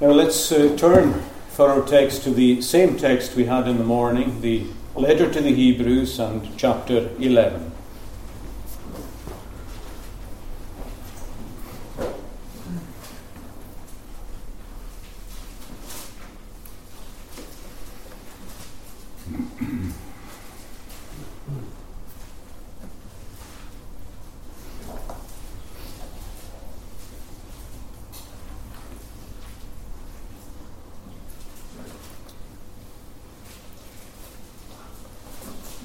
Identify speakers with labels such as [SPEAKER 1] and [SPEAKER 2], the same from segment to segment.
[SPEAKER 1] Now let's uh, turn for our text to the same text we had in the morning, the letter to the Hebrews and chapter 11.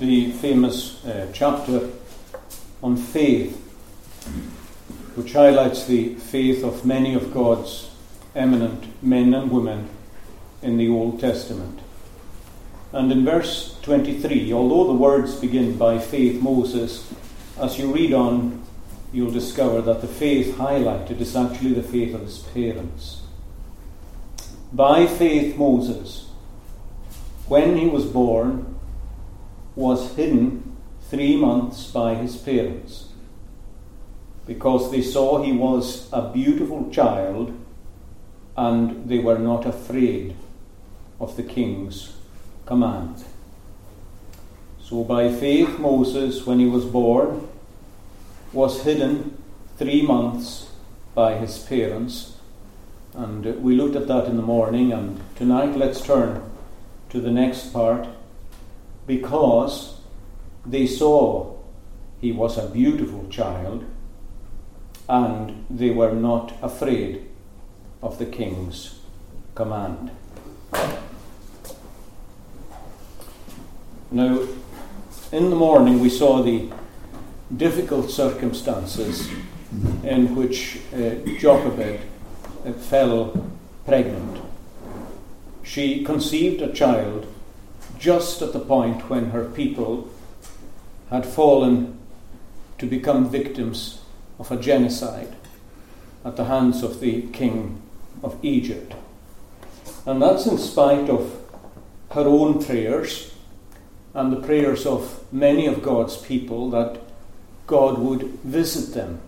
[SPEAKER 1] the famous uh, chapter on faith, which highlights the faith of many of God's eminent men and women in the Old Testament. And in verse 23, although the words begin by faith Moses, as you read on, you'll discover that the faith highlighted is actually the faith of his parents. By faith Moses, when he was born, was hidden three months by his parents because they saw he was a beautiful child and they were not afraid of the king's command. So, by faith, Moses, when he was born, was hidden three months by his parents. And we looked at that in the morning, and tonight let's turn to the next part because they saw he was a beautiful child and they were not afraid of the king's command. Now, in the morning, we saw the difficult circumstances in which uh, Jochebed uh, fell pregnant. She conceived a child just at the point when her people had fallen to become victims of a genocide at the hands of the king of Egypt. And that's in spite of her own prayers and the prayers of many of God's people that God would visit them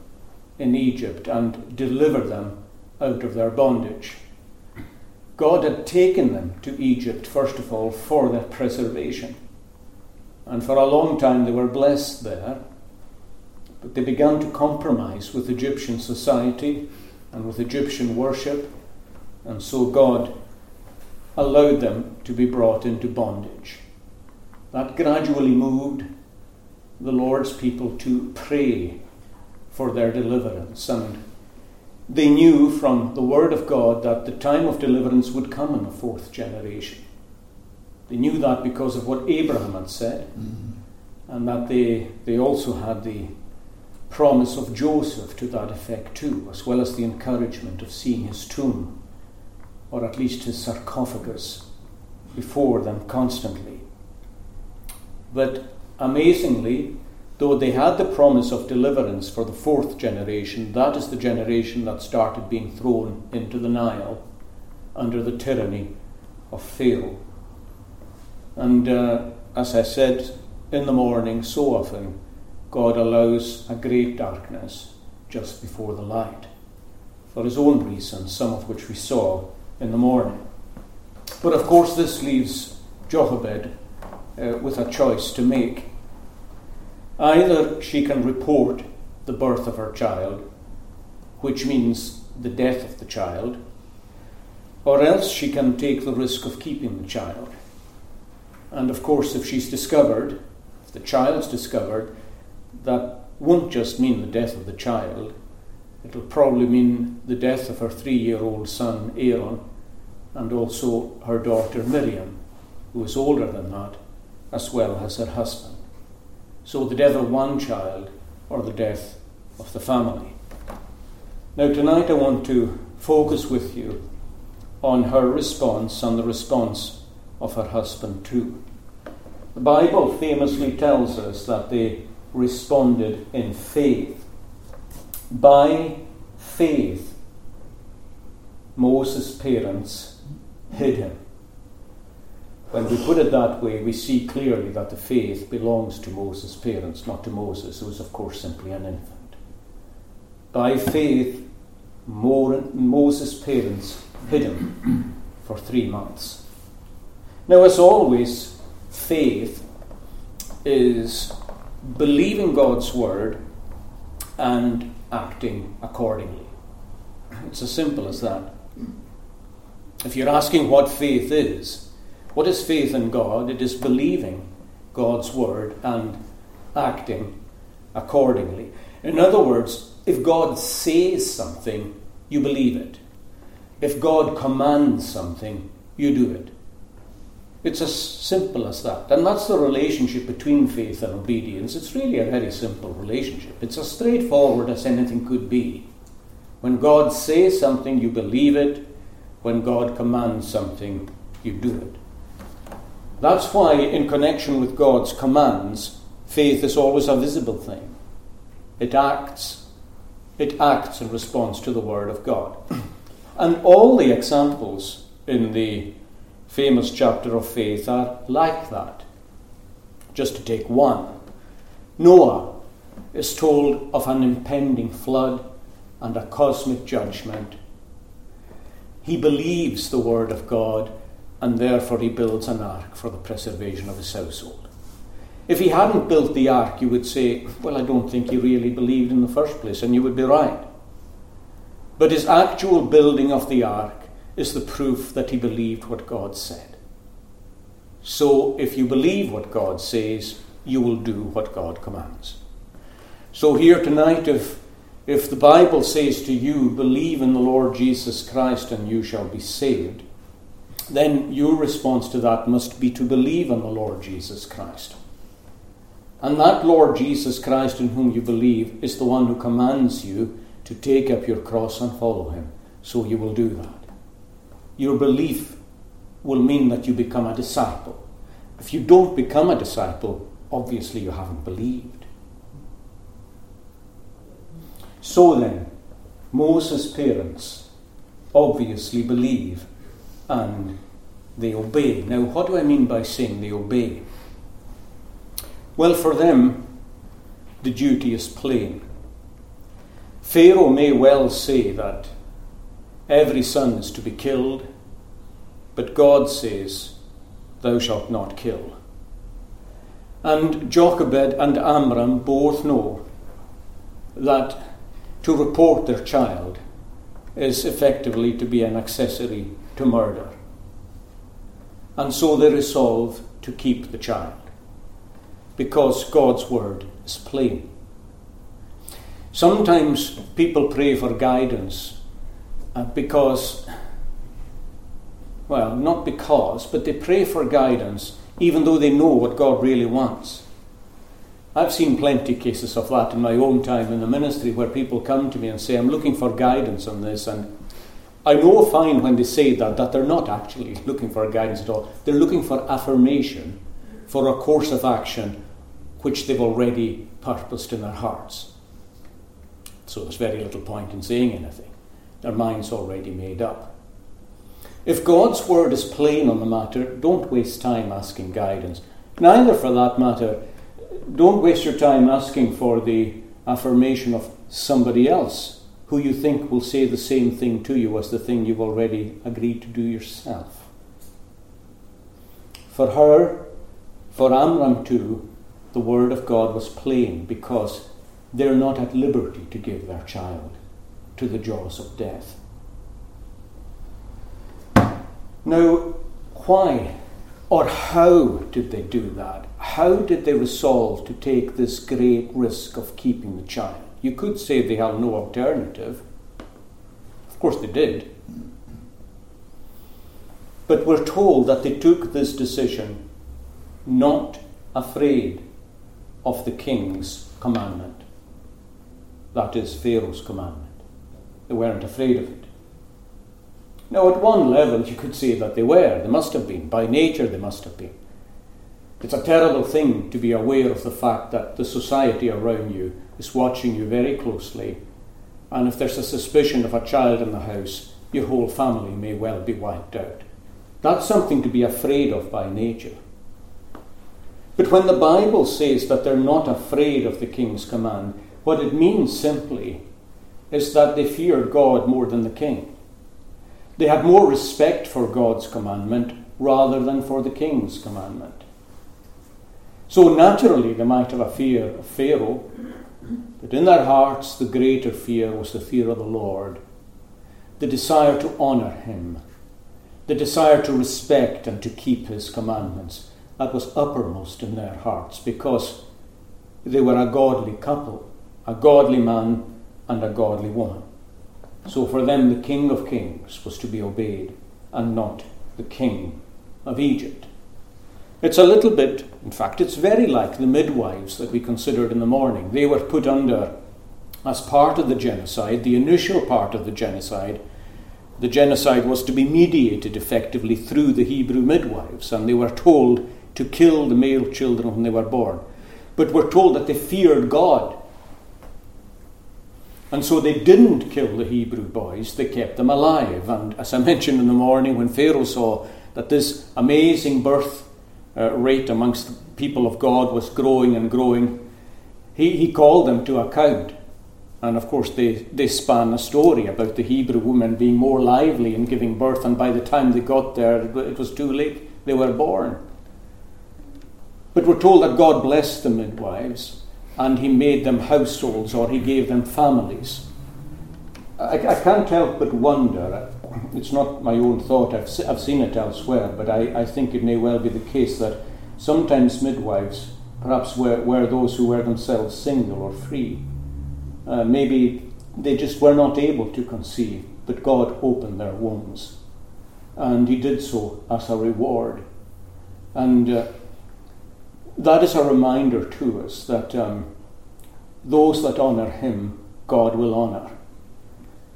[SPEAKER 1] in Egypt and deliver them out of their bondage. God had taken them to Egypt, first of all, for their preservation. And for a long time they were blessed there. But they began to compromise with Egyptian society and with Egyptian worship. And so God allowed them to be brought into bondage. That gradually moved the Lord's people to pray for their deliverance and they knew from the Word of God that the time of deliverance would come in the fourth generation. They knew that because of what Abraham had said, mm-hmm. and that they, they also had the promise of Joseph to that effect too, as well as the encouragement of seeing his tomb, or at least his sarcophagus, before them constantly. But amazingly, Though they had the promise of deliverance for the fourth generation, that is the generation that started being thrown into the Nile under the tyranny of Pharaoh. And uh, as I said in the morning, so often God allows a great darkness just before the light, for his own reasons, some of which we saw in the morning. But of course, this leaves Jochebed uh, with a choice to make. Either she can report the birth of her child, which means the death of the child, or else she can take the risk of keeping the child. And of course, if she's discovered, if the child's discovered, that won't just mean the death of the child, it'll probably mean the death of her three year old son Aaron and also her daughter Miriam, who is older than that, as well as her husband. So the death of one child or the death of the family. Now, tonight I want to focus with you on her response and the response of her husband, too. The Bible famously tells us that they responded in faith. By faith, Moses' parents hid him. When we put it that way, we see clearly that the faith belongs to Moses' parents, not to Moses, who was, of course, simply an infant. By faith, Moses' parents hid him for three months. Now, as always, faith is believing God's word and acting accordingly. It's as simple as that. If you're asking what faith is, what is faith in God? It is believing God's word and acting accordingly. In other words, if God says something, you believe it. If God commands something, you do it. It's as simple as that. And that's the relationship between faith and obedience. It's really a very simple relationship. It's as straightforward as anything could be. When God says something, you believe it. When God commands something, you do it. That's why, in connection with God's commands, faith is always a visible thing. It acts. It acts in response to the Word of God. And all the examples in the famous chapter of faith are like that. Just to take one Noah is told of an impending flood and a cosmic judgment. He believes the word of God and therefore he builds an ark for the preservation of his household. If he hadn't built the ark, you would say, Well, I don't think he really believed in the first place, and you would be right. But his actual building of the ark is the proof that he believed what God said. So, if you believe what God says, you will do what God commands. So, here tonight, if, if the Bible says to you, believe in the Lord Jesus Christ and you shall be saved, then your response to that must be to believe in the Lord Jesus Christ. And that Lord Jesus Christ in whom you believe is the one who commands you to take up your cross and follow him. So you will do that. Your belief will mean that you become a disciple. If you don't become a disciple, obviously you haven't believed. So then, Moses' parents obviously believe and they obey. Now, what do I mean by saying they obey? Well, for them, the duty is plain. Pharaoh may well say that every son is to be killed, but God says, Thou shalt not kill. And Jochebed and Amram both know that to report their child is effectively to be an accessory to murder. And so they resolve to keep the child because God's word is plain. Sometimes people pray for guidance uh, because, well, not because, but they pray for guidance even though they know what God really wants. I've seen plenty cases of that in my own time in the ministry where people come to me and say, I'm looking for guidance on this. And I know fine when they say that, that they're not actually looking for guidance at all. They're looking for affirmation for a course of action which they've already purposed in their hearts. So there's very little point in saying anything. Their mind's already made up. If God's word is plain on the matter, don't waste time asking guidance. Neither, for that matter, don't waste your time asking for the affirmation of somebody else who you think will say the same thing to you as the thing you've already agreed to do yourself. For her, for Amram too, the word of God was plain because they're not at liberty to give their child to the jaws of death. Now, why or how did they do that? How did they resolve to take this great risk of keeping the child? You could say they had no alternative. Of course, they did. But we're told that they took this decision not afraid of the king's commandment. That is Pharaoh's commandment. They weren't afraid of it. Now, at one level, you could say that they were. They must have been. By nature, they must have been. It's a terrible thing to be aware of the fact that the society around you is watching you very closely, and if there's a suspicion of a child in the house, your whole family may well be wiped out. That's something to be afraid of by nature. But when the Bible says that they're not afraid of the king's command, what it means simply is that they fear God more than the king. They had more respect for God's commandment rather than for the king's commandment. So naturally, they might have a fear of Pharaoh, but in their hearts, the greater fear was the fear of the Lord, the desire to honour him, the desire to respect and to keep his commandments. That was uppermost in their hearts because they were a godly couple, a godly man and a godly woman. So for them, the King of Kings was to be obeyed and not the King of Egypt. It's a little bit, in fact, it's very like the midwives that we considered in the morning. They were put under, as part of the genocide, the initial part of the genocide. The genocide was to be mediated effectively through the Hebrew midwives, and they were told to kill the male children when they were born. But we're told that they feared God. And so they didn't kill the Hebrew boys, they kept them alive. And as I mentioned in the morning, when Pharaoh saw that this amazing birth uh, rate amongst the people of God was growing and growing, he, he called them to account. And of course, they, they span a story about the Hebrew women being more lively in giving birth, and by the time they got there, it was too late. They were born. But we're told that God blessed the midwives and he made them households or he gave them families. I, I can't help but wonder it's not my own thought, I've, I've seen it elsewhere, but I, I think it may well be the case that sometimes midwives perhaps were, were those who were themselves single or free. Uh, maybe they just were not able to conceive, but God opened their wombs. And He did so as a reward. And uh, that is a reminder to us that um, those that honour Him, God will honour.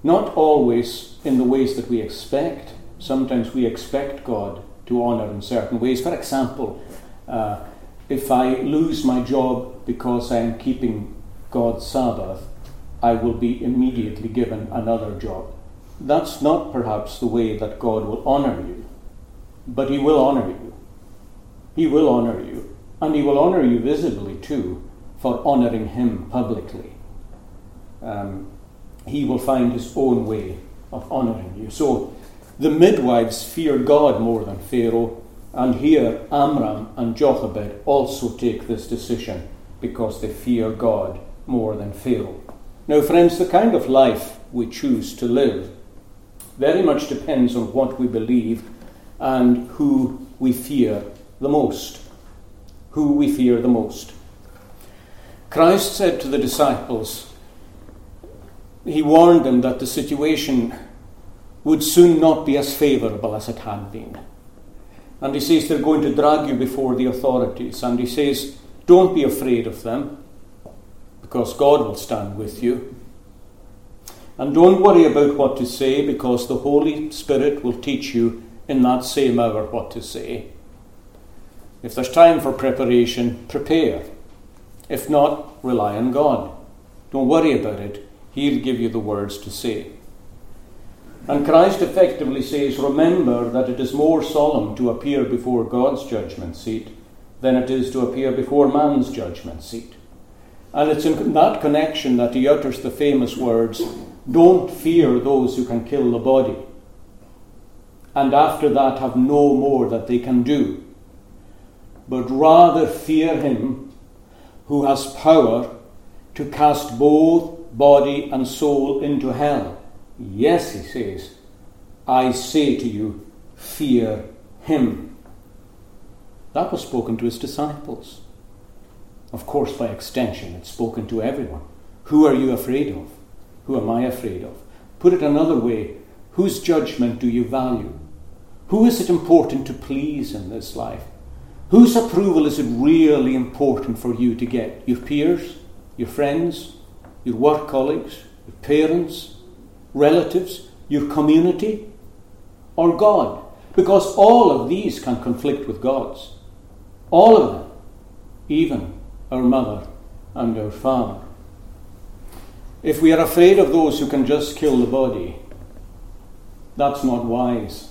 [SPEAKER 1] Not always in the ways that we expect. Sometimes we expect God to honour in certain ways. For example, uh, if I lose my job because I am keeping God's Sabbath, I will be immediately given another job. That's not perhaps the way that God will honour you, but He will honour you. He will honour you, and He will honour you visibly too for honouring Him publicly. Um, he will find his own way of honouring you. So the midwives fear God more than Pharaoh, and here Amram and Jochebed also take this decision because they fear God more than Pharaoh. Now, friends, the kind of life we choose to live very much depends on what we believe and who we fear the most. Who we fear the most. Christ said to the disciples, he warned them that the situation would soon not be as favourable as it had been. And he says they're going to drag you before the authorities. And he says, don't be afraid of them, because God will stand with you. And don't worry about what to say, because the Holy Spirit will teach you in that same hour what to say. If there's time for preparation, prepare. If not, rely on God. Don't worry about it. He'll give you the words to say. And Christ effectively says, Remember that it is more solemn to appear before God's judgment seat than it is to appear before man's judgment seat. And it's in that connection that he utters the famous words, Don't fear those who can kill the body, and after that have no more that they can do, but rather fear him who has power to cast both body and soul into hell. Yes, he says, I say to you, fear him. That was spoken to his disciples. Of course, by extension, it's spoken to everyone. Who are you afraid of? Who am I afraid of? Put it another way whose judgment do you value? Who is it important to please in this life? Whose approval is it really important for you to get? Your peers? Your friends? your work colleagues, your parents, relatives, your community, or God. Because all of these can conflict with God's. All of them. Even our mother and our father. If we are afraid of those who can just kill the body, that's not wise.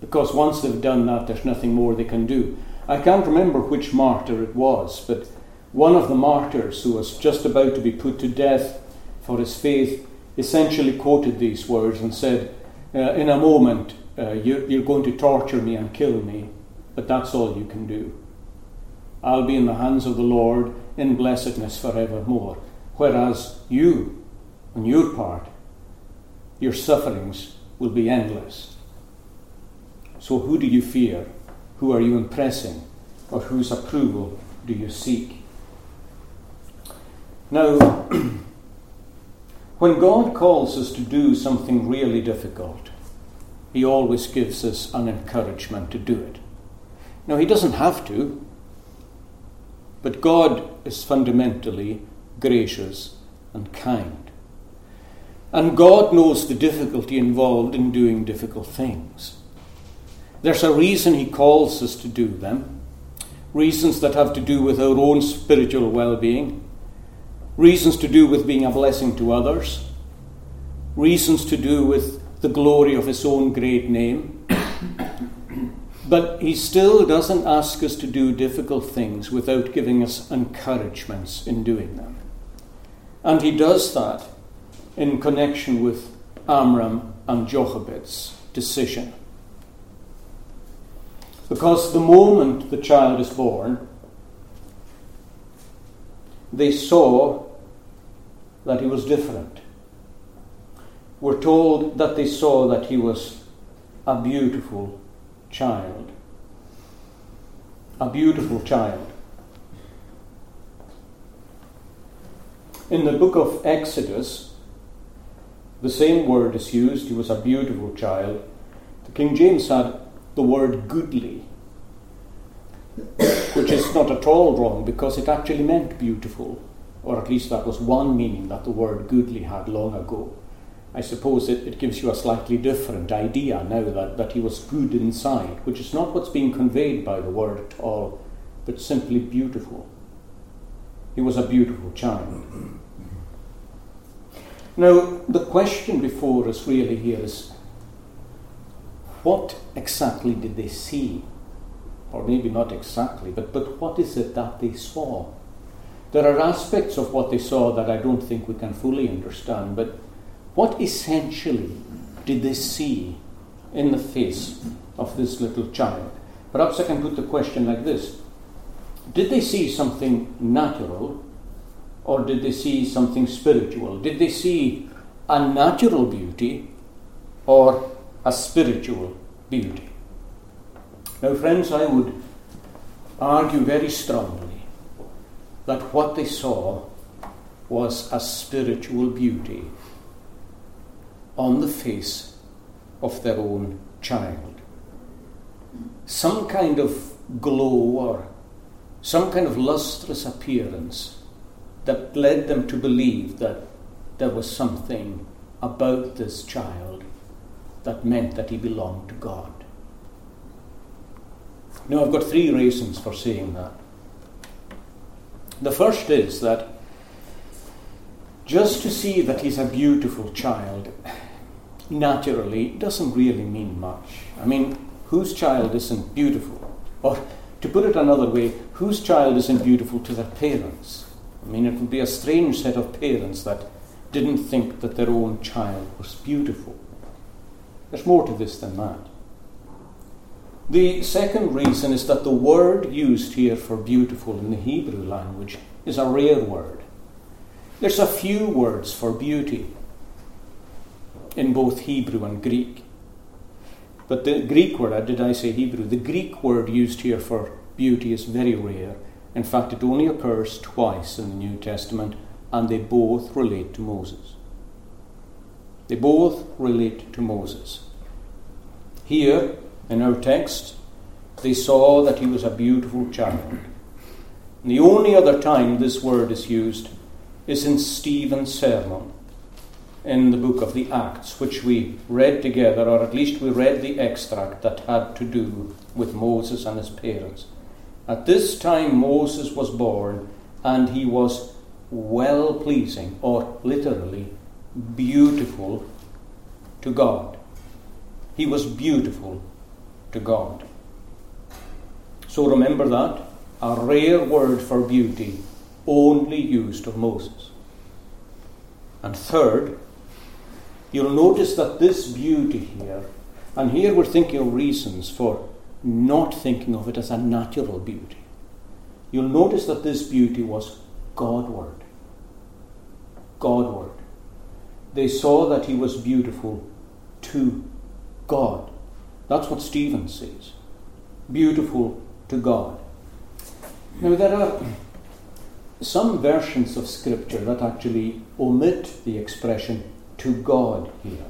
[SPEAKER 1] Because once they've done that, there's nothing more they can do. I can't remember which martyr it was, but one of the martyrs who was just about to be put to death for his faith essentially quoted these words and said, uh, in a moment, uh, you're, you're going to torture me and kill me, but that's all you can do. I'll be in the hands of the Lord in blessedness forevermore. Whereas you, on your part, your sufferings will be endless. So, who do you fear? Who are you impressing? Or whose approval do you seek? Now, when God calls us to do something really difficult, He always gives us an encouragement to do it. Now, He doesn't have to, but God is fundamentally gracious and kind. And God knows the difficulty involved in doing difficult things. There's a reason He calls us to do them, reasons that have to do with our own spiritual well being, reasons to do with being a blessing to others, reasons to do with the glory of His own great name. But he still doesn't ask us to do difficult things without giving us encouragements in doing them. And he does that in connection with Amram and Jochebed's decision. Because the moment the child is born, they saw that he was different. We're told that they saw that he was a beautiful child. A beautiful child. In the book of Exodus, the same word is used. He was a beautiful child. The King James had the word goodly, which is not at all wrong because it actually meant beautiful, or at least that was one meaning that the word goodly had long ago. I suppose it, it gives you a slightly different idea now that, that he was good inside, which is not what's being conveyed by the word at all, but simply beautiful. He was a beautiful child. Now, the question before us really here is what exactly did they see? Or maybe not exactly, but, but what is it that they saw? There are aspects of what they saw that I don't think we can fully understand, but what essentially did they see in the face of this little child? Perhaps I can put the question like this Did they see something natural or did they see something spiritual? Did they see a natural beauty or a spiritual beauty? Now, friends, I would argue very strongly that what they saw was a spiritual beauty on the face of their own child. Some kind of glow or some kind of lustrous appearance that led them to believe that there was something about this child that meant that he belonged to God. Now, I've got three reasons for saying that. The first is that just to see that he's a beautiful child naturally doesn't really mean much. I mean, whose child isn't beautiful? Or to put it another way, whose child isn't beautiful to their parents? I mean, it would be a strange set of parents that didn't think that their own child was beautiful. There's more to this than that. The second reason is that the word used here for beautiful in the Hebrew language is a rare word. There's a few words for beauty in both Hebrew and Greek. But the Greek word, did I say Hebrew? The Greek word used here for beauty is very rare. In fact, it only occurs twice in the New Testament, and they both relate to Moses. They both relate to Moses. Here, in our text, they saw that he was a beautiful child. And the only other time this word is used is in Stephen's sermon in the book of the Acts, which we read together, or at least we read the extract that had to do with Moses and his parents. At this time, Moses was born, and he was well pleasing, or literally beautiful to God. He was beautiful to God. So remember that a rare word for beauty, only used of Moses. And third, you'll notice that this beauty here, and here we're thinking of reasons for not thinking of it as a natural beauty. You'll notice that this beauty was Godward. Godward. They saw that he was beautiful to God. That's what Stephen says. Beautiful to God. Now, there are some versions of Scripture that actually omit the expression to God here.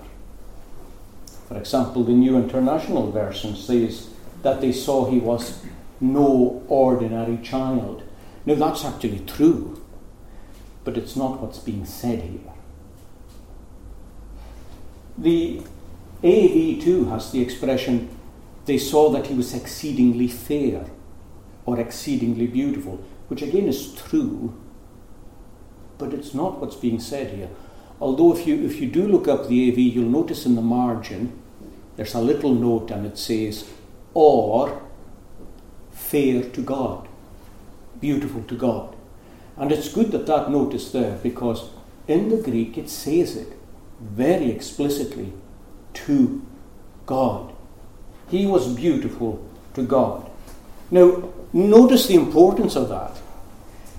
[SPEAKER 1] For example, the New International Version says that they saw he was no ordinary child. Now, that's actually true, but it's not what's being said here. The AV too has the expression, they saw that he was exceedingly fair or exceedingly beautiful, which again is true, but it's not what's being said here. Although, if you, if you do look up the AV, you'll notice in the margin there's a little note and it says, or fair to God, beautiful to God. And it's good that that note is there because in the Greek it says it very explicitly to God. He was beautiful to God. Now, notice the importance of that.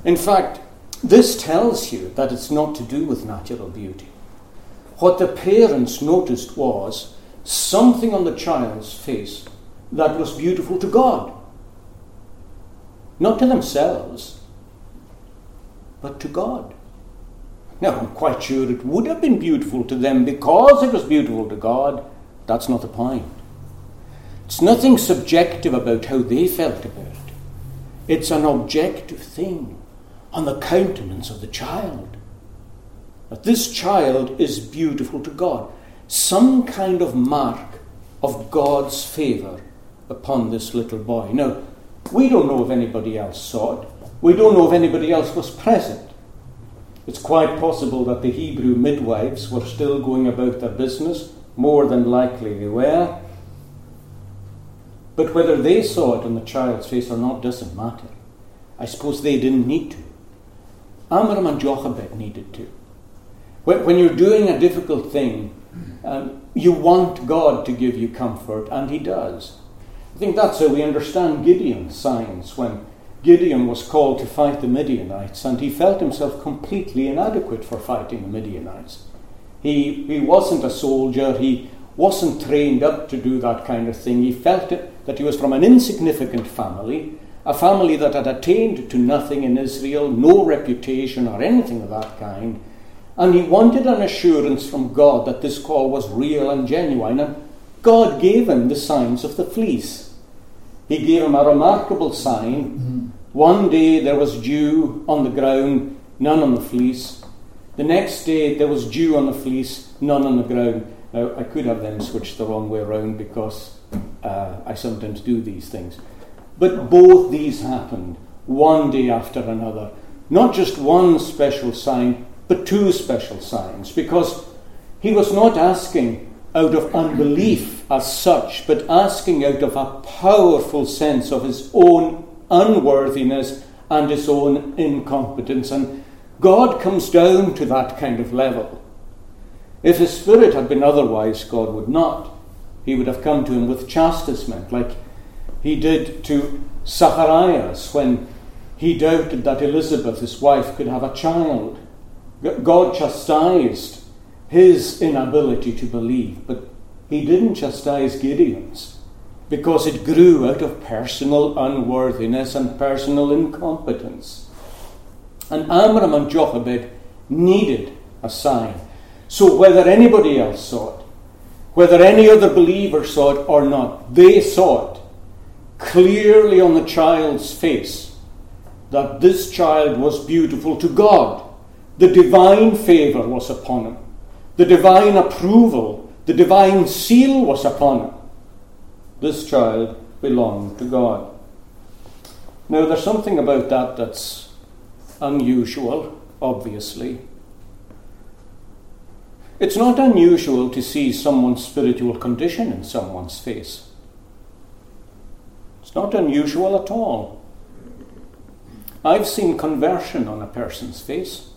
[SPEAKER 1] In fact, this tells you that it's not to do with natural beauty. What the parents noticed was something on the child's face that was beautiful to God. Not to themselves, but to God. Now, I'm quite sure it would have been beautiful to them because it was beautiful to God. That's not the point. It's nothing subjective about how they felt about it, it's an objective thing on the countenance of the child. That this child is beautiful to God. Some kind of mark of God's favour upon this little boy. Now, we don't know if anybody else saw it. We don't know if anybody else was present. It's quite possible that the Hebrew midwives were still going about their business. More than likely they were. But whether they saw it on the child's face or not doesn't matter. I suppose they didn't need to. Amram and Jochebed needed to. When you're doing a difficult thing, um, you want God to give you comfort, and He does. I think that's how we understand Gideon's signs when Gideon was called to fight the Midianites, and he felt himself completely inadequate for fighting the Midianites. He, he wasn't a soldier, he wasn't trained up to do that kind of thing. He felt it, that he was from an insignificant family, a family that had attained to nothing in Israel, no reputation or anything of that kind. And he wanted an assurance from God that this call was real and genuine. And God gave him the signs of the fleece. He gave him a remarkable sign. Mm-hmm. One day there was dew on the ground, none on the fleece. The next day there was dew on the fleece, none on the ground. Now, I could have them switched the wrong way around because uh, I sometimes do these things. But both these happened one day after another. Not just one special sign, but two special signs. Because he was not asking out of unbelief as such, but asking out of a powerful sense of his own unworthiness and his own incompetence. And God comes down to that kind of level. If his spirit had been otherwise, God would not. He would have come to him with chastisement, like he did to Zacharias when he doubted that Elizabeth, his wife, could have a child. God chastised his inability to believe, but he didn't chastise Gideon's because it grew out of personal unworthiness and personal incompetence. And Amram and Jochebed needed a sign. So whether anybody else saw it, whether any other believer saw it or not, they saw it clearly on the child's face that this child was beautiful to God. The divine favour was upon him, the divine approval, the divine seal was upon him. This child belonged to God. Now, there's something about that that's unusual, obviously. It's not unusual to see someone's spiritual condition in someone's face. It's not unusual at all. I've seen conversion on a person's face.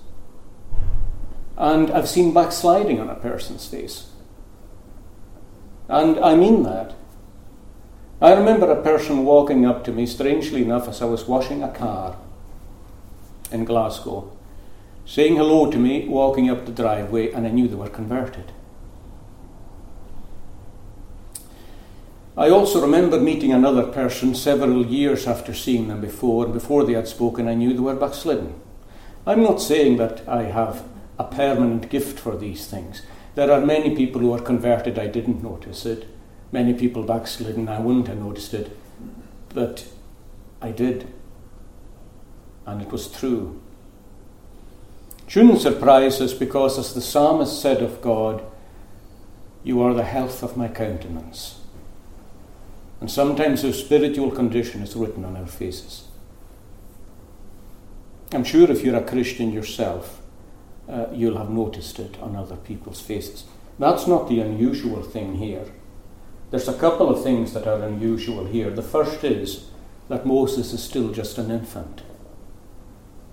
[SPEAKER 1] And I've seen backsliding on a person's face. And I mean that. I remember a person walking up to me, strangely enough, as I was washing a car in Glasgow, saying hello to me, walking up the driveway, and I knew they were converted. I also remember meeting another person several years after seeing them before, and before they had spoken, I knew they were backslidden. I'm not saying that I have a permanent gift for these things. There are many people who are converted, I didn't notice it. Many people backslidden, I wouldn't have noticed it. But I did. And it was true. It Shouldn't surprise us because, as the psalmist said of God, You are the health of my countenance. And sometimes our spiritual condition is written on our faces. I'm sure if you're a Christian yourself, uh, you'll have noticed it on other people's faces. That's not the unusual thing here. There's a couple of things that are unusual here. The first is that Moses is still just an infant.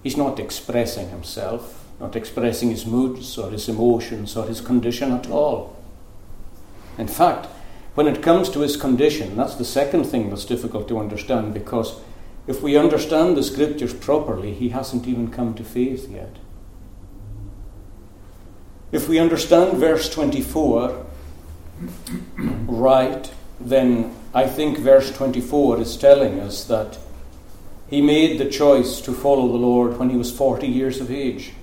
[SPEAKER 1] He's not expressing himself, not expressing his moods or his emotions or his condition at all. In fact, when it comes to his condition, that's the second thing that's difficult to understand because if we understand the scriptures properly, he hasn't even come to faith yet. If we understand verse 24 right, then I think verse 24 is telling us that he made the choice to follow the Lord when he was 40 years of age.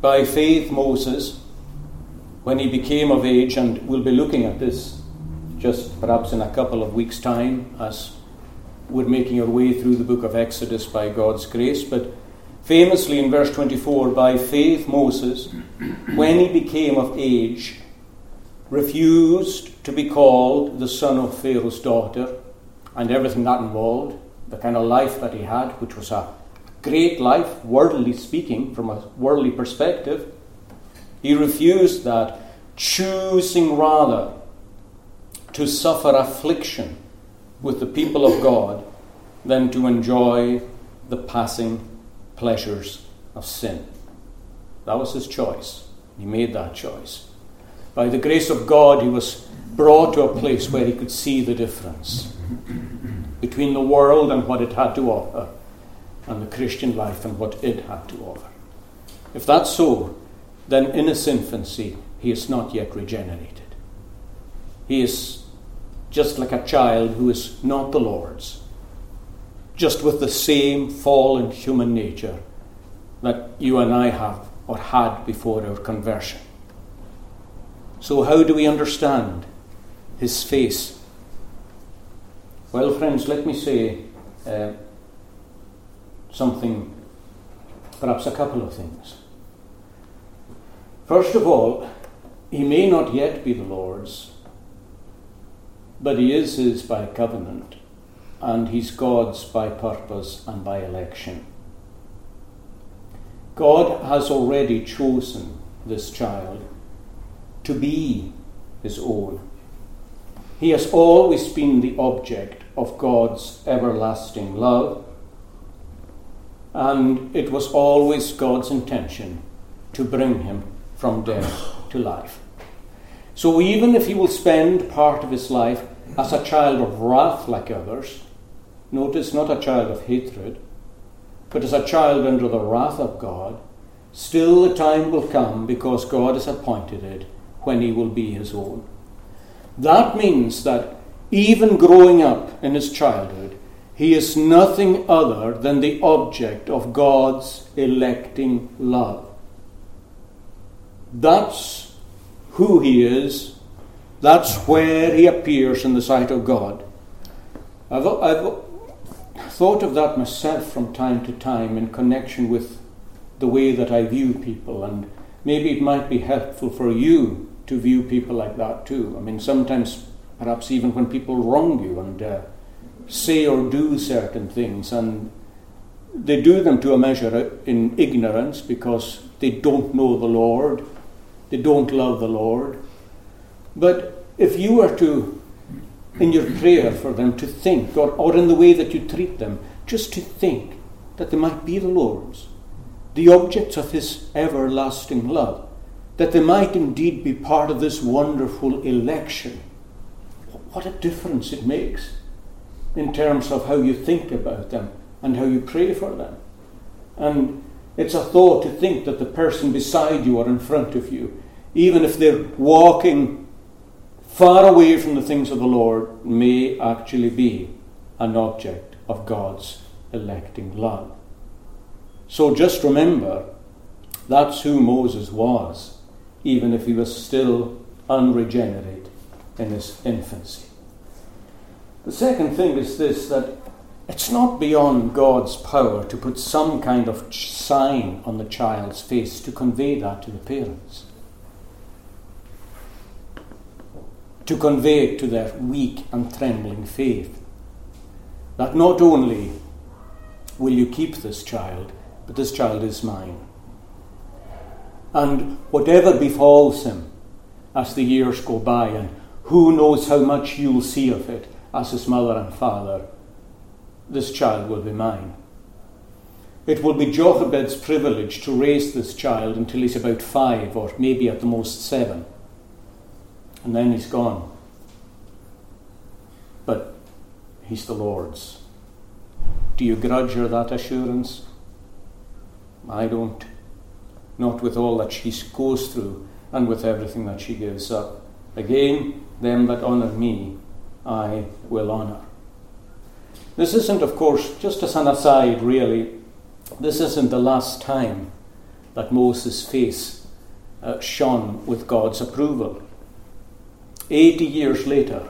[SPEAKER 1] By faith, Moses, when he became of age, and we'll be looking at this just perhaps in a couple of weeks' time as we're making our way through the book of Exodus by God's grace. But famously in verse 24, by faith Moses, when he became of age, refused to be called the son of Pharaoh's daughter and everything that involved, the kind of life that he had, which was a great life, worldly speaking, from a worldly perspective. He refused that, choosing rather to suffer affliction with the people of God than to enjoy the passing pleasures of sin. That was his choice. He made that choice. By the grace of God, he was brought to a place where he could see the difference between the world and what it had to offer, and the Christian life and what it had to offer. If that's so, then in his infancy, he is not yet regenerated. He is just like a child who is not the Lord's, just with the same fallen human nature that you and I have or had before our conversion. So, how do we understand his face? Well, friends, let me say uh, something, perhaps a couple of things. First of all, he may not yet be the Lord's, but he is his by covenant, and he's God's by purpose and by election. God has already chosen this child to be his own. He has always been the object of God's everlasting love, and it was always God's intention to bring him from death to life. So even if he will spend part of his life as a child of wrath like others, notice not a child of hatred, but as a child under the wrath of God, still the time will come because God has appointed it when he will be his own. That means that even growing up in his childhood, he is nothing other than the object of God's electing love. That's who he is that's where he appears in the sight of God. I've, I've thought of that myself from time to time in connection with the way that I view people, and maybe it might be helpful for you to view people like that too. I mean, sometimes, perhaps even when people wrong you and uh, say or do certain things, and they do them to a measure in ignorance because they don't know the Lord, they don't love the Lord. But if you were to, in your prayer for them, to think, or, or in the way that you treat them, just to think that they might be the Lord's, the objects of his everlasting love, that they might indeed be part of this wonderful election. What a difference it makes in terms of how you think about them and how you pray for them. And it's a thought to think that the person beside you or in front of you, even if they're walking far away from the things of the Lord, may actually be an object of God's electing love. So just remember that's who Moses was, even if he was still unregenerate in his infancy. The second thing is this that it's not beyond God's power to put some kind of sign on the child's face to convey that to the parents. To convey it to their weak and trembling faith. That not only will you keep this child, but this child is mine. And whatever befalls him as the years go by, and who knows how much you'll see of it as his mother and father, this child will be mine. It will be Jochebed's privilege to raise this child until he's about five, or maybe at the most seven. And then he's gone. But he's the Lord's. Do you grudge her that assurance? I don't. Not with all that she goes through and with everything that she gives up. Again, them that honour me, I will honour. This isn't, of course, just as an aside, really, this isn't the last time that Moses' face uh, shone with God's approval. Eighty years later,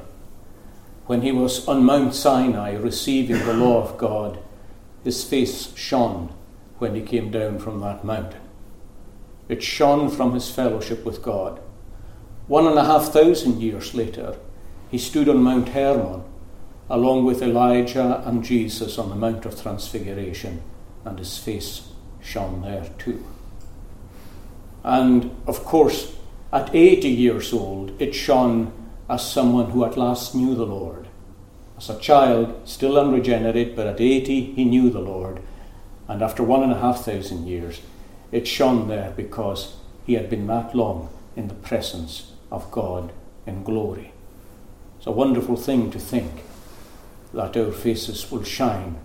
[SPEAKER 1] when he was on Mount Sinai receiving the law of God, his face shone when he came down from that mountain. It shone from his fellowship with God. One and a half thousand years later, he stood on Mount Hermon along with Elijah and Jesus on the Mount of Transfiguration, and his face shone there too. And of course, at 80 years old, it shone as someone who at last knew the Lord. As a child, still unregenerate, but at 80 he knew the Lord and after one and a half thousand years, it shone there because he had been that long in the presence of God in glory. It's a wonderful thing to think that our faces will shine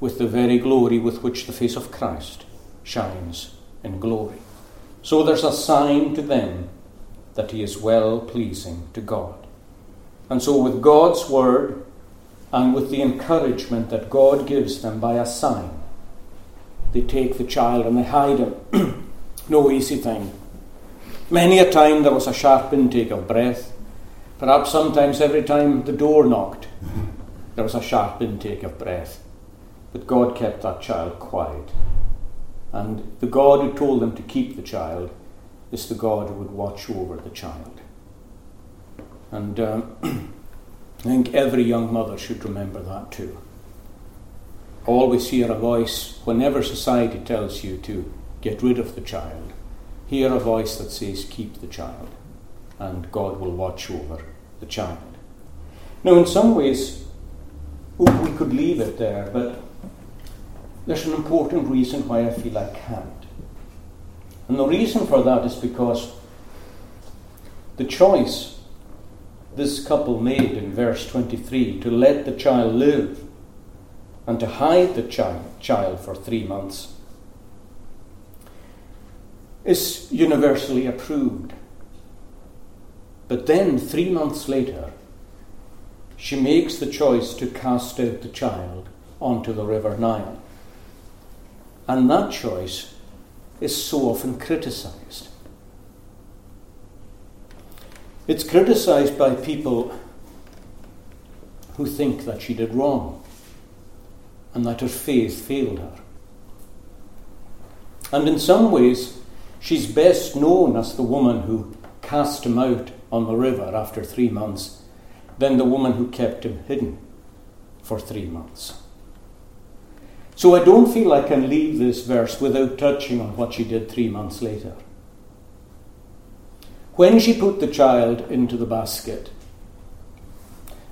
[SPEAKER 1] with the very glory with which the face of Christ shines in glory. So there's a sign to them that he is well pleasing to God. And so, with God's word and with the encouragement that God gives them by a sign, they take the child and they hide him. no easy thing. Many a time there was a sharp intake of breath. Perhaps sometimes every time the door knocked, there was a sharp intake of breath. But God kept that child quiet. And the God who told them to keep the child is the God who would watch over the child. And um, I think every young mother should remember that too always hear a voice whenever society tells you to get rid of the child. Hear a voice that says, Keep the child, and God will watch over the child. Now, in some ways, we could leave it there, but there's an important reason why I feel I can't. And the reason for that is because the choice this couple made in verse 23 to let the child live and to hide the child, child for three months is universally approved. But then, three months later, she makes the choice to cast out the child onto the River Nile. And that choice is so often criticized. It's criticized by people who think that she did wrong and that her faith failed her. And in some ways, she's best known as the woman who cast him out on the river after three months than the woman who kept him hidden for three months. So I don't feel I can leave this verse without touching on what she did three months later. When she put the child into the basket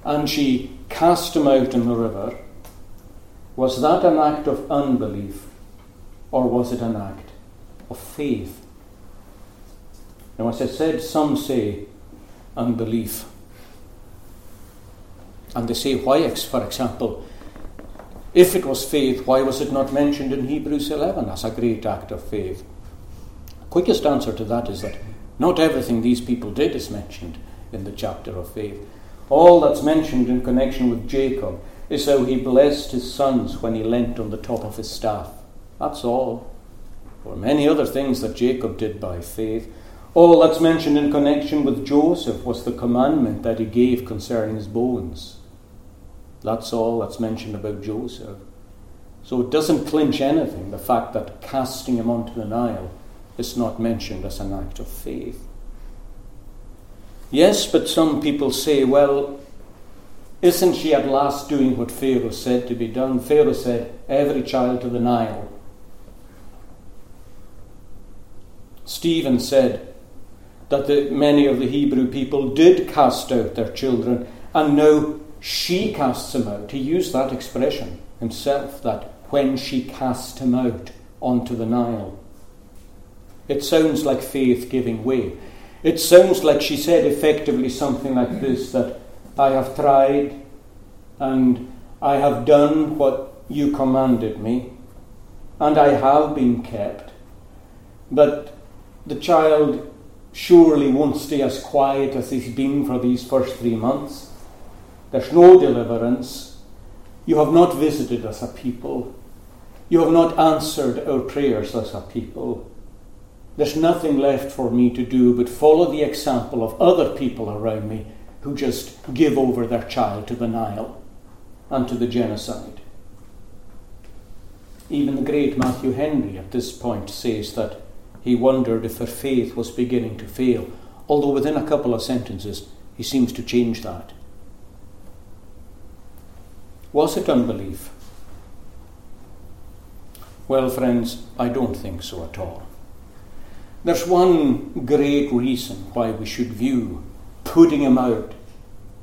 [SPEAKER 1] and she cast him out in the river, was that an act of unbelief or was it an act of faith? Now, as I said, some say unbelief. And they say, why, for example, if it was faith, why was it not mentioned in Hebrews 11 as a great act of faith? Quickest answer to that is that not everything these people did is mentioned in the chapter of faith. All that's mentioned in connection with Jacob is how he blessed his sons when he leant on the top of his staff. That's all. Or many other things that Jacob did by faith. All that's mentioned in connection with Joseph was the commandment that he gave concerning his bones. That's all that's mentioned about Joseph. So it doesn't clinch anything, the fact that casting him onto the Nile is not mentioned as an act of faith. Yes, but some people say, well, isn't she at last doing what Pharaoh said to be done? Pharaoh said, every child to the Nile. Stephen said that the, many of the Hebrew people did cast out their children, and now she casts him out. He used that expression himself, that when she cast him out onto the Nile. It sounds like faith giving way. It sounds like she said effectively something like this that I have tried and I have done what you commanded me, and I have been kept. But the child surely won't stay as quiet as he's been for these first three months. There's no deliverance. You have not visited us a people. You have not answered our prayers as a people. There's nothing left for me to do but follow the example of other people around me who just give over their child to the Nile and to the genocide. Even the great Matthew Henry at this point says that he wondered if her faith was beginning to fail, although within a couple of sentences he seems to change that. Was it unbelief? Well, friends, I don't think so at all. There's one great reason why we should view putting him out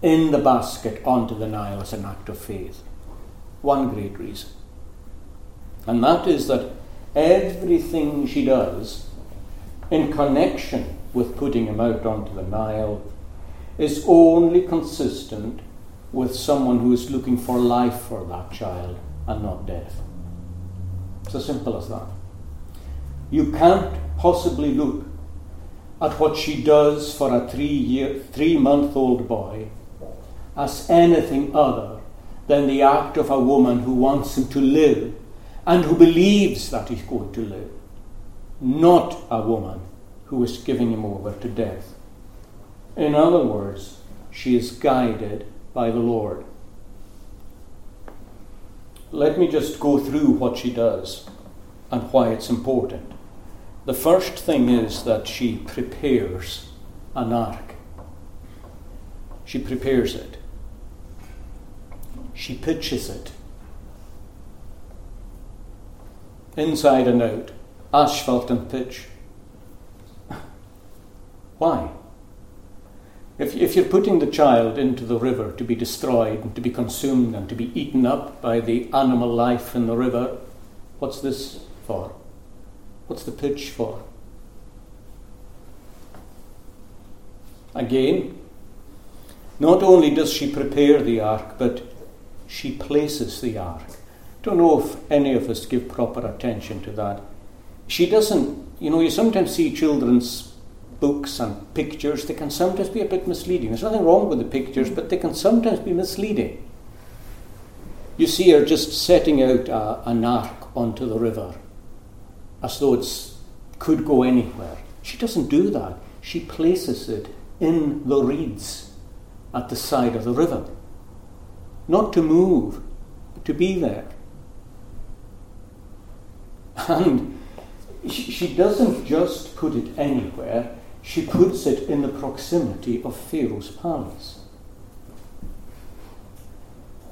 [SPEAKER 1] in the basket onto the Nile as an act of faith. One great reason. And that is that everything she does in connection with putting him out onto the Nile is only consistent with someone who is looking for life for that child and not death. It's as simple as that. You can't possibly look at what she does for a three year, three month old boy as anything other than the act of a woman who wants him to live and who believes that he's going to live, not a woman who is giving him over to death. In other words, she is guided by the Lord. Let me just go through what she does and why it's important. The first thing is that she prepares an ark. She prepares it. She pitches it. Inside and out, asphalt and pitch. Why? If, if you're putting the child into the river to be destroyed and to be consumed and to be eaten up by the animal life in the river, what's this for? What's the pitch for? Again, not only does she prepare the ark, but she places the ark. Don't know if any of us give proper attention to that. She doesn't, you know, you sometimes see children's books and pictures, they can sometimes be a bit misleading. There's nothing wrong with the pictures, but they can sometimes be misleading. You see her just setting out a, an ark onto the river as though it could go anywhere. She doesn't do that. She places it in the reeds at the side of the river. Not to move, but to be there. And she doesn't just put it anywhere, she puts it in the proximity of Pharaoh's palace,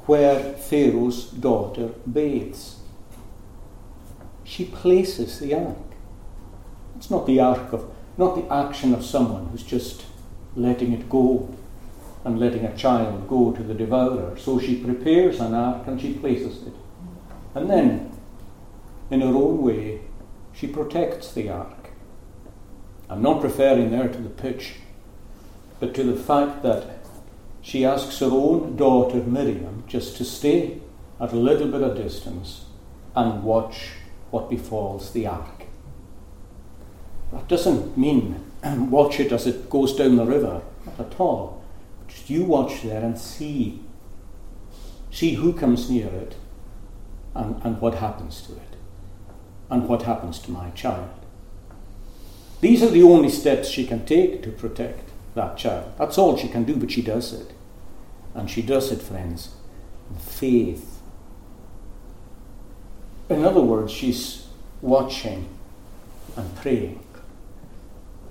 [SPEAKER 1] where Pharaoh's daughter bathes she places the ark. It's not the ark of, not the action of someone who's just letting it go and letting a child go to the devourer. So she prepares an ark and she places it. And then, in her own way, She protects the ark. I'm not referring there to the pitch, but to the fact that she asks her own daughter Miriam just to stay at a little bit of distance and watch what befalls the ark. That doesn't mean watch it as it goes down the river, not at all. Just you watch there and see. See who comes near it and, and what happens to it, and what happens to my child. These are the only steps she can take to protect that child. That's all she can do, but she does it. And she does it, friends, faith. In other words, she's watching and praying.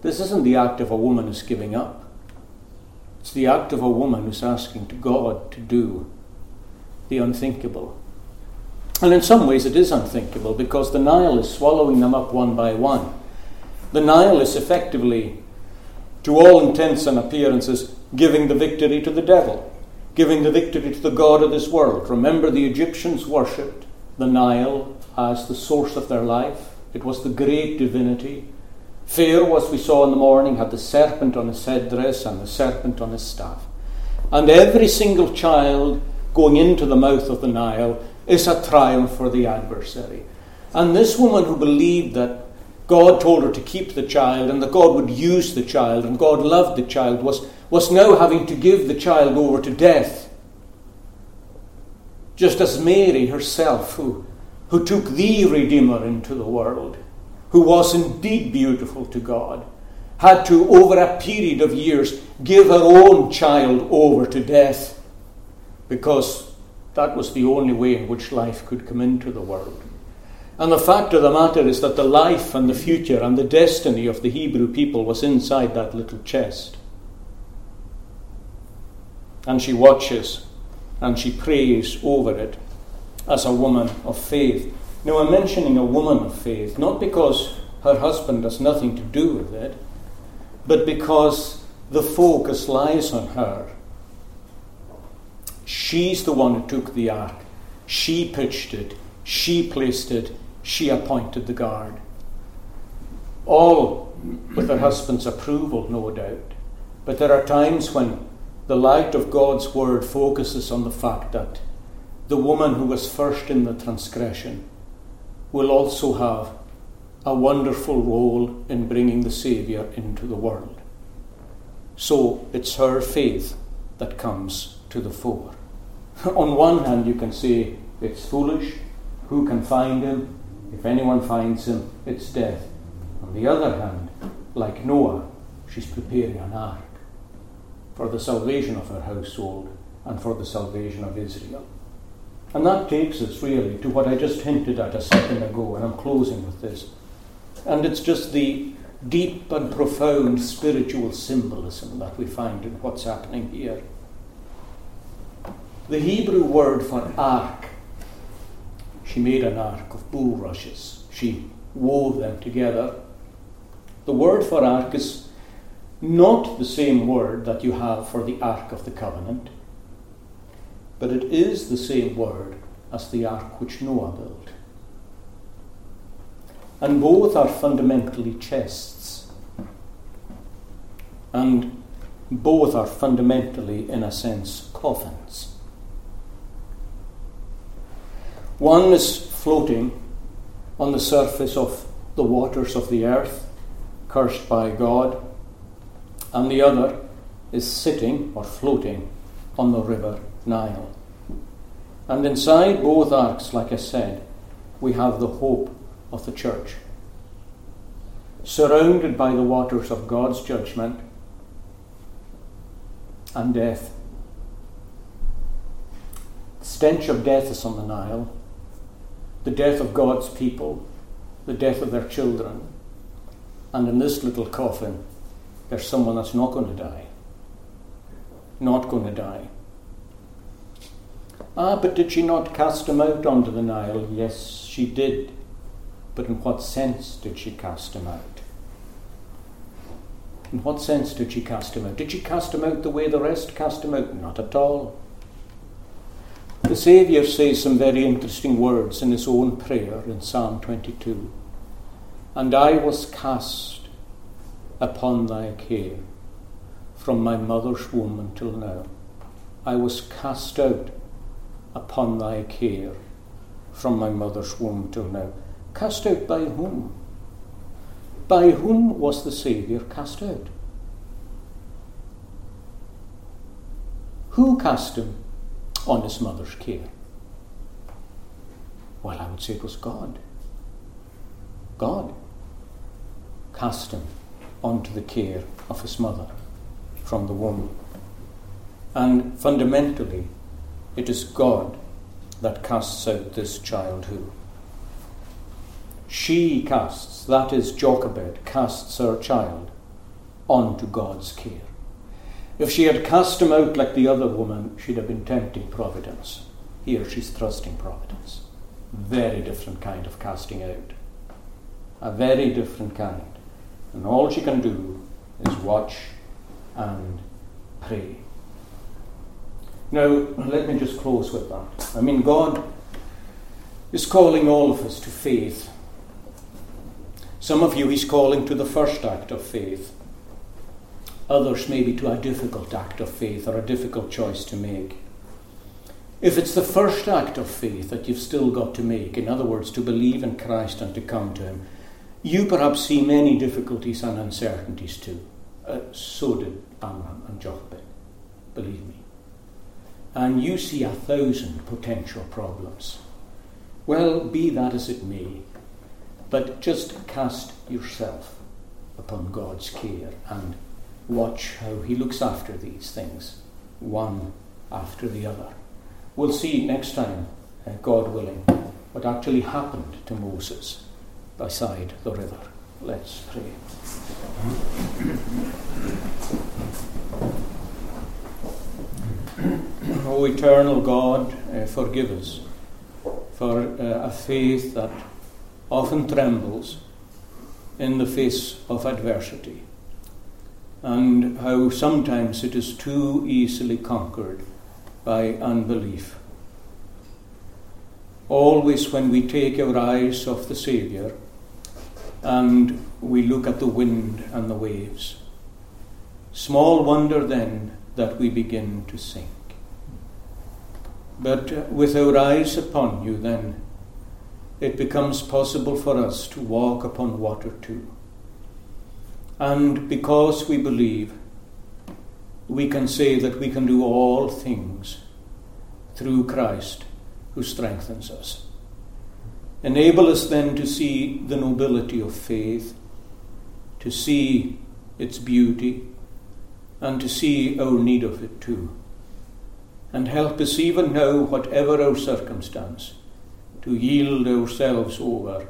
[SPEAKER 1] This isn't the act of a woman who's giving up. It's the act of a woman who's asking to God to do the unthinkable. And in some ways, it is unthinkable because the Nile is swallowing them up one by one. The Nile is effectively, to all intents and appearances, giving the victory to the devil, giving the victory to the God of this world. Remember, the Egyptians worshipped the Nile as the source of their life, it was the great divinity. Pharaoh, as we saw in the morning, had the serpent on his headdress and the serpent on his staff. And every single child going into the mouth of the Nile is a triumph for the adversary. And this woman who believed that God told her to keep the child and that God would use the child and God loved the child was, was now having to give the child over to death. Just as Mary herself, who, who took the Redeemer into the world, who was indeed beautiful to God, had to, over a period of years, give her own child over to death because that was the only way in which life could come into the world. And the fact of the matter is that the life and the future and the destiny of the Hebrew people was inside that little chest. And she watches and she prays over it as a woman of faith. Now, I'm mentioning a woman of faith, not because her husband has nothing to do with it, but because the focus lies on her She's the one who took the ark. She pitched it. She placed it. She appointed the guard. All with her husband's approval, no doubt. But there are times when the light of God's word focuses on the fact that the woman who was first in the transgression will also have a wonderful role in bringing the Saviour into the world. So it's her faith that comes to the fore. On one hand, you can say it's foolish. Who can find him? If anyone finds him, it's death. On the other hand, like Noah, she's preparing an ark for the salvation of her household and for the salvation of Israel. And that takes us really to what I just hinted at a second ago, and I'm closing with this. And it's just the deep and profound spiritual symbolism that we find in what's happening here. The Hebrew word for ark, she made an ark of bulrushes. She wove them together. The word for ark is not the same word that you have for the Ark of the Covenant, but it is the same word as the ark which Noah built. And both are fundamentally chests. And both are fundamentally, in a sense, coffins. One is floating on the surface of the waters of the earth, cursed by God, and the other is sitting or floating on the river Nile. And inside both arks, like I said, we have the hope of the church. Surrounded by the waters of God's judgment and death. The stench of death is on the Nile the death of God's people, the death of their children. And in this little coffin, there's someone that's not going to die. Not going to die. Ah, but did she not cast him out onto the Nile? Yes, she did. But in what sense did she cast him out? In what sense did she cast him out? Did she cast him out the way the rest cast him out? Not at all. The Saviour says some very interesting words in his own prayer in Psalm 22. And I was cast upon thy care from my mother's womb until now. I was cast out upon thy care from my mother's womb till now. Cast out by whom? By whom was the Saviour cast out? Who cast him on his mother's care? Well, I would say it was God. God cast him onto the care of his mother from the womb. And fundamentally, it is God that casts out this child who. She casts, that is, Jochebed, casts her child onto God's care. If she had cast him out like the other woman, she'd have been tempting providence. Here she's trusting providence. Very different kind of casting out. A very different kind. And all she can do is watch and pray. Now, let me just close with that. I mean, God is calling all of us to faith. Some of you, He's calling to the first act of faith. Others, maybe to a difficult act of faith or a difficult choice to make. If it's the first act of faith that you've still got to make, in other words, to believe in Christ and to come to Him, you perhaps see many difficulties and uncertainties too. Uh, so did Amram and Jochebed, believe me. And you see a thousand potential problems. Well, be that as it may, but just cast yourself upon God's care and watch how He looks after these things, one after the other. We'll see next time, uh, God willing, what actually happened to Moses beside the river. Let's pray. O eternal God, uh, forgive us for uh, a faith that often trembles in the face of adversity, and how sometimes it is too easily conquered by unbelief. Always, when we take our eyes off the Saviour and we look at the wind and the waves, small wonder then that we begin to sink. But with our eyes upon you, then, it becomes possible for us to walk upon water too. And because we believe, we can say that we can do all things through Christ who strengthens us. Enable us then to see the nobility of faith, to see its beauty, and to see our need of it too. And help us even now, whatever our circumstance, to yield ourselves over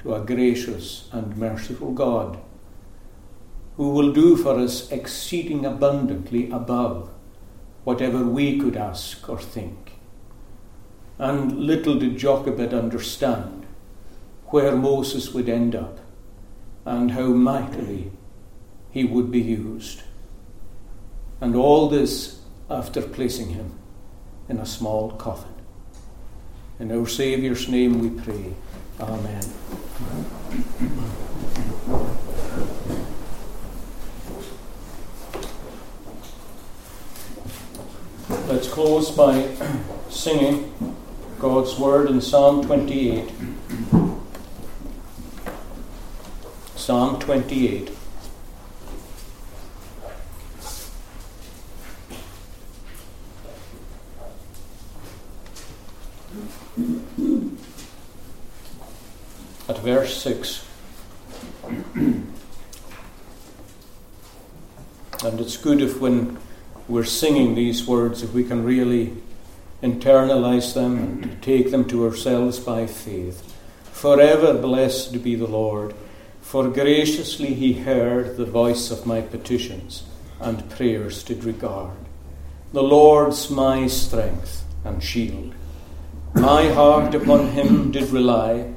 [SPEAKER 1] to a gracious and merciful God who will do for us exceeding abundantly above whatever we could ask or think. And little did Jochebed understand where Moses would end up and how mightily he would be used. And all this after placing him in a small coffin. In our Saviour's name we pray. Amen. Let's close by singing God's Word in Psalm 28. Psalm 28. At verse 6. and it's good if when we're singing these words, if we can really internalize them and take them to ourselves by faith. Forever blessed be the Lord, for graciously he heard the voice of my petitions and prayers did regard. The Lord's my strength and shield. My heart upon him did rely,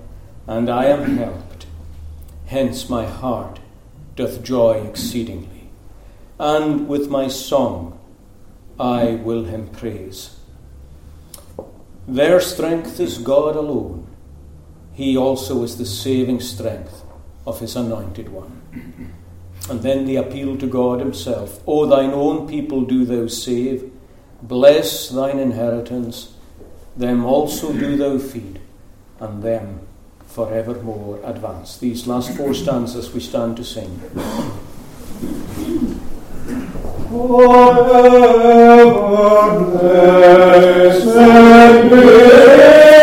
[SPEAKER 1] and I am helped. Hence my heart doth joy exceedingly, and with my song I will him praise. Their strength is God alone. He also is the saving strength of his anointed one. And then the appeal to God himself O thine own people do thou save, bless thine inheritance, them also do thou feed, and them forevermore advance. These last four stanzas we stand to sing.
[SPEAKER 2] forever, blessed be